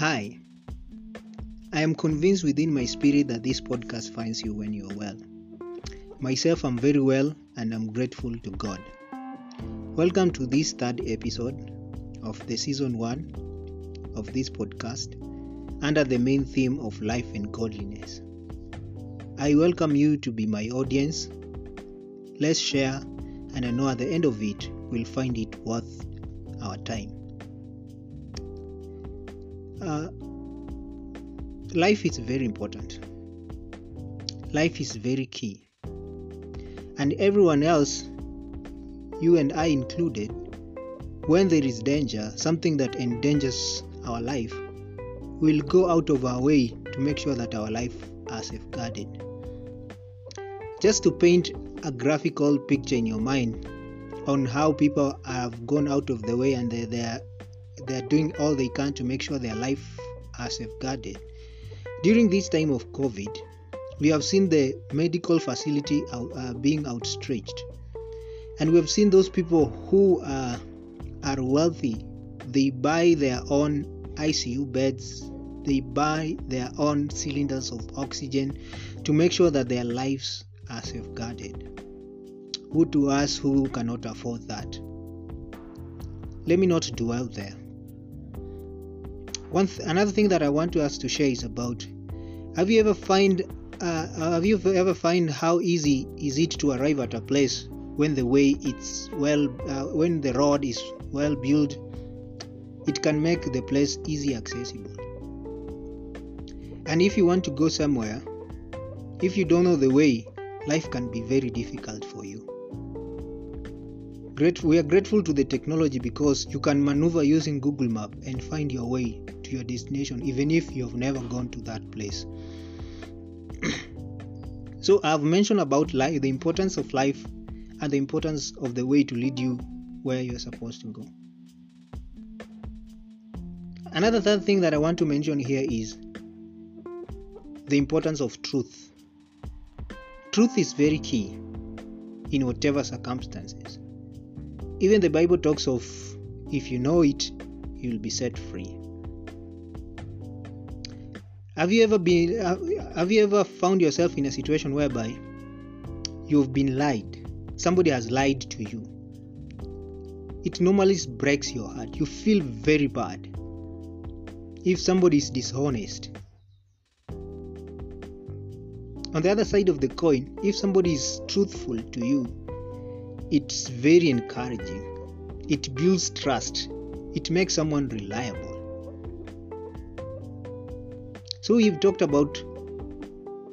Hi. I am convinced within my spirit that this podcast finds you when you are well. Myself, I'm very well and I'm grateful to God. Welcome to this third episode of the season one of this podcast under the main theme of life and godliness. I welcome you to be my audience. Let's share, and I know at the end of it, we'll find it worth our time. Uh, life is very important. Life is very key. And everyone else, you and I included, when there is danger, something that endangers our life, we'll go out of our way to make sure that our life are safeguarded. Just to paint a graphical picture in your mind on how people have gone out of the way and they, they are they are doing all they can to make sure their life are safeguarded. During this time of COVID, we have seen the medical facility uh, being outstretched, and we have seen those people who uh, are wealthy. They buy their own ICU beds, they buy their own cylinders of oxygen to make sure that their lives are safeguarded. Who to us who cannot afford that? Let me not dwell there. One th- another thing that I want to us to share is about have you ever find uh, have you ever find how easy is it to arrive at a place when the way it's well uh, when the road is well built? It can make the place easy accessible. And if you want to go somewhere if you don't know the way life can be very difficult for you. Great, we are grateful to the technology because you can maneuver using Google Map and find your way your destination even if you have never gone to that place. so I've mentioned about life, the importance of life and the importance of the way to lead you where you're supposed to go. Another third thing that I want to mention here is the importance of truth. Truth is very key in whatever circumstances. Even the Bible talks of if you know it, you'll be set free. Have you ever been have you ever found yourself in a situation whereby you've been lied? Somebody has lied to you. It normally breaks your heart. You feel very bad. If somebody is dishonest. On the other side of the coin, if somebody is truthful to you, it's very encouraging. It builds trust. It makes someone reliable. So, we've talked about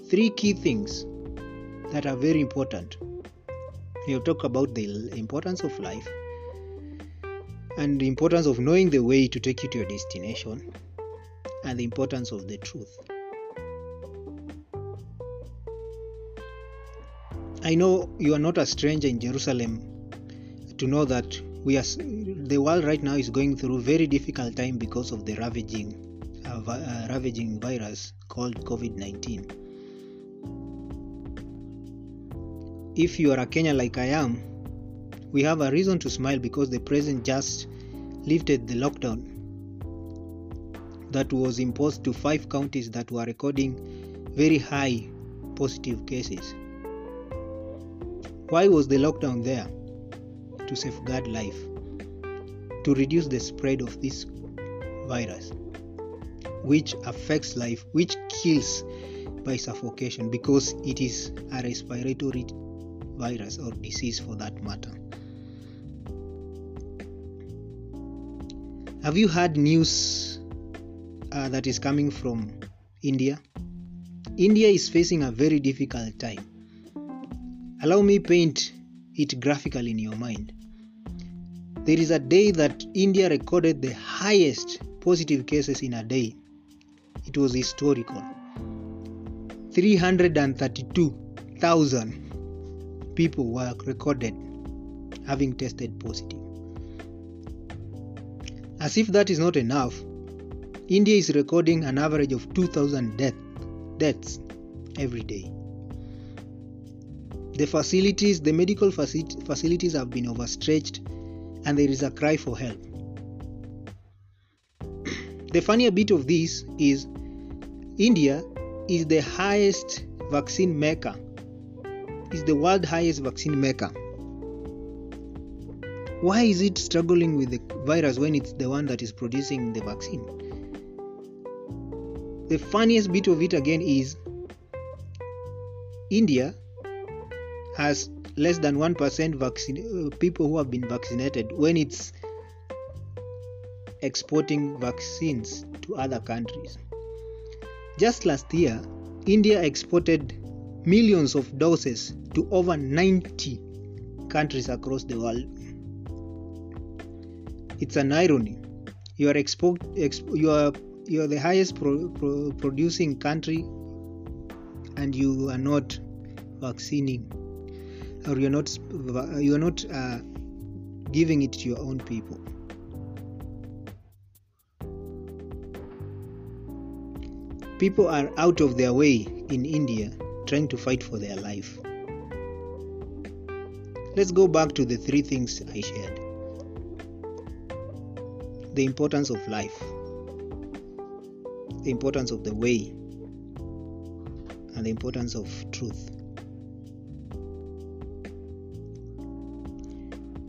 three key things that are very important. We have talked about the importance of life and the importance of knowing the way to take you to your destination and the importance of the truth. I know you are not a stranger in Jerusalem to know that we are the world right now is going through very difficult time because of the ravaging uh, uh, ravaging virus called COVID-19. If you are a Kenyan like I am, we have a reason to smile because the president just lifted the lockdown that was imposed to five counties that were recording very high positive cases. Why was the lockdown there? To safeguard life, to reduce the spread of this virus, which affects life, which kills by suffocation because it is a respiratory virus or disease for that matter. Have you heard news uh, that is coming from India? India is facing a very difficult time Allow me paint it graphically in your mind. There is a day that India recorded the highest positive cases in a day. It was historical. 332,000 people were recorded having tested positive. As if that is not enough, India is recording an average of 2,000 death, deaths every day. The facilities, the medical facilities have been overstretched and there is a cry for help. The funnier bit of this is India is the highest vaccine maker, is the world highest vaccine maker. Why is it struggling with the virus when it's the one that is producing the vaccine? The funniest bit of it again is India has less than 1% vaccine, uh, people who have been vaccinated when it's exporting vaccines to other countries. Just last year, India exported millions of doses to over 90 countries across the world. It's an irony. You are expo- exp- you are you are the highest pro- pro- producing country and you are not vaccinating or you're not you're not uh, giving it to your own people people are out of their way in india trying to fight for their life. Let's go back to the three things i shared. The importance of life. The importance of the way. And the importance of truth.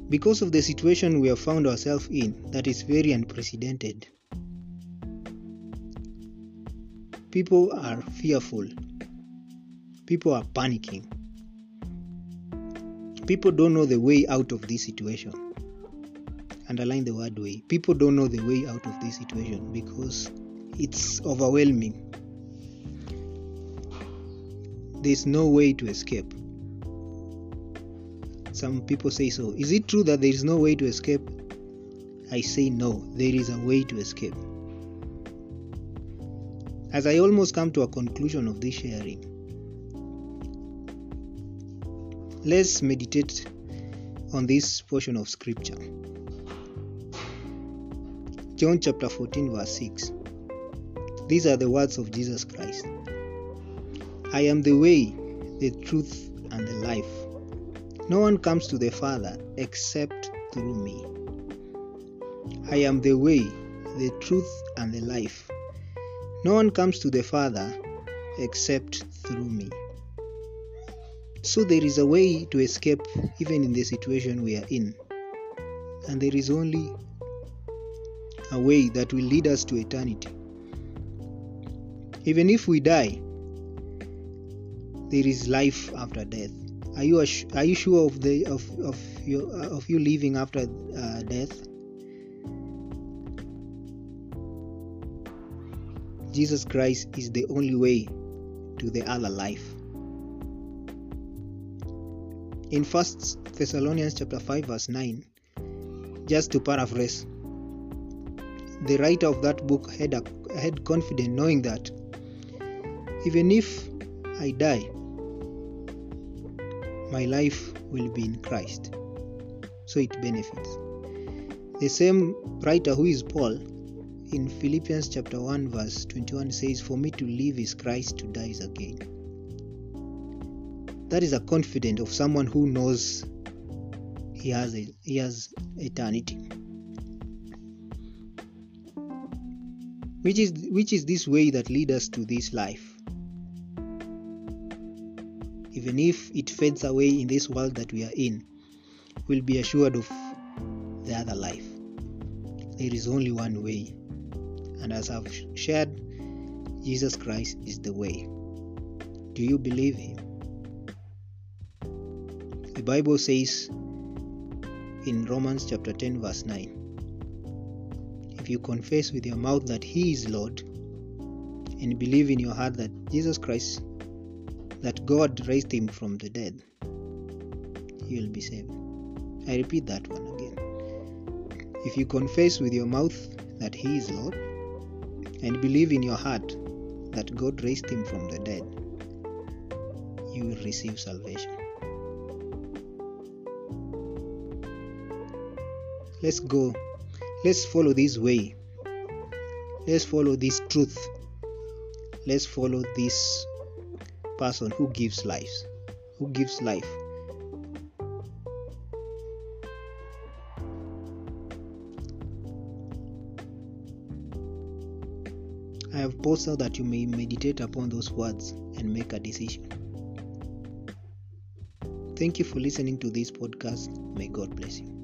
Because of the situation we have found ourselves in that is very unprecedented. People are fearful. People are panicking. People don't know the way out of this situation. Underline the word way. People don't know the way out of this situation because it's overwhelming. There's no way to escape. Some people say so. Is it true that there is no way to escape? I say no, there is a way to escape. As I almost come to a conclusion of this sharing, let's meditate on this portion of scripture. John chapter 14, verse 6. These are the words of Jesus Christ I am the way, the truth, and the life. No one comes to the Father except through me. I am the way, the truth, and the life. No one comes to the Father except through me. So there is a way to escape even in the situation we are in. And there is only a way that will lead us to eternity. Even if we die, there is life after death. Are you are you sure of the of of you of you living after uh, death? Jesus Christ is the only way to the other life. In First Thessalonians chapter 5 verse 9, just to paraphrase, the writer of that book had a, had confidence knowing that even if I die, my life will be in Christ. So it benefits. The same writer who is Paul in Philippians chapter 1 verse 21 says for me to live is Christ to die is again. That is a confidence of someone who knows he has a, he has eternity. Which is which is this way that leads us to this life even if it fades away in this world that we are in, we'll be assured of the other life. There is only one way, and as I've shared, Jesus Christ is the way. Do you believe Him? The Bible says in Romans chapter 10, verse 9 if you confess with your mouth that He is Lord and believe in your heart that Jesus Christ that God raised him from the dead, you will be saved. I repeat that one again. If you confess with your mouth that He is Lord and believe in your heart that God raised Him from the dead, you will receive salvation. Let's go. Let's follow this way. Let's follow this truth. Let's follow this person who gives life who gives life I have paused so that you may meditate upon those words and make a decision. Thank you for listening to this podcast. May God bless you.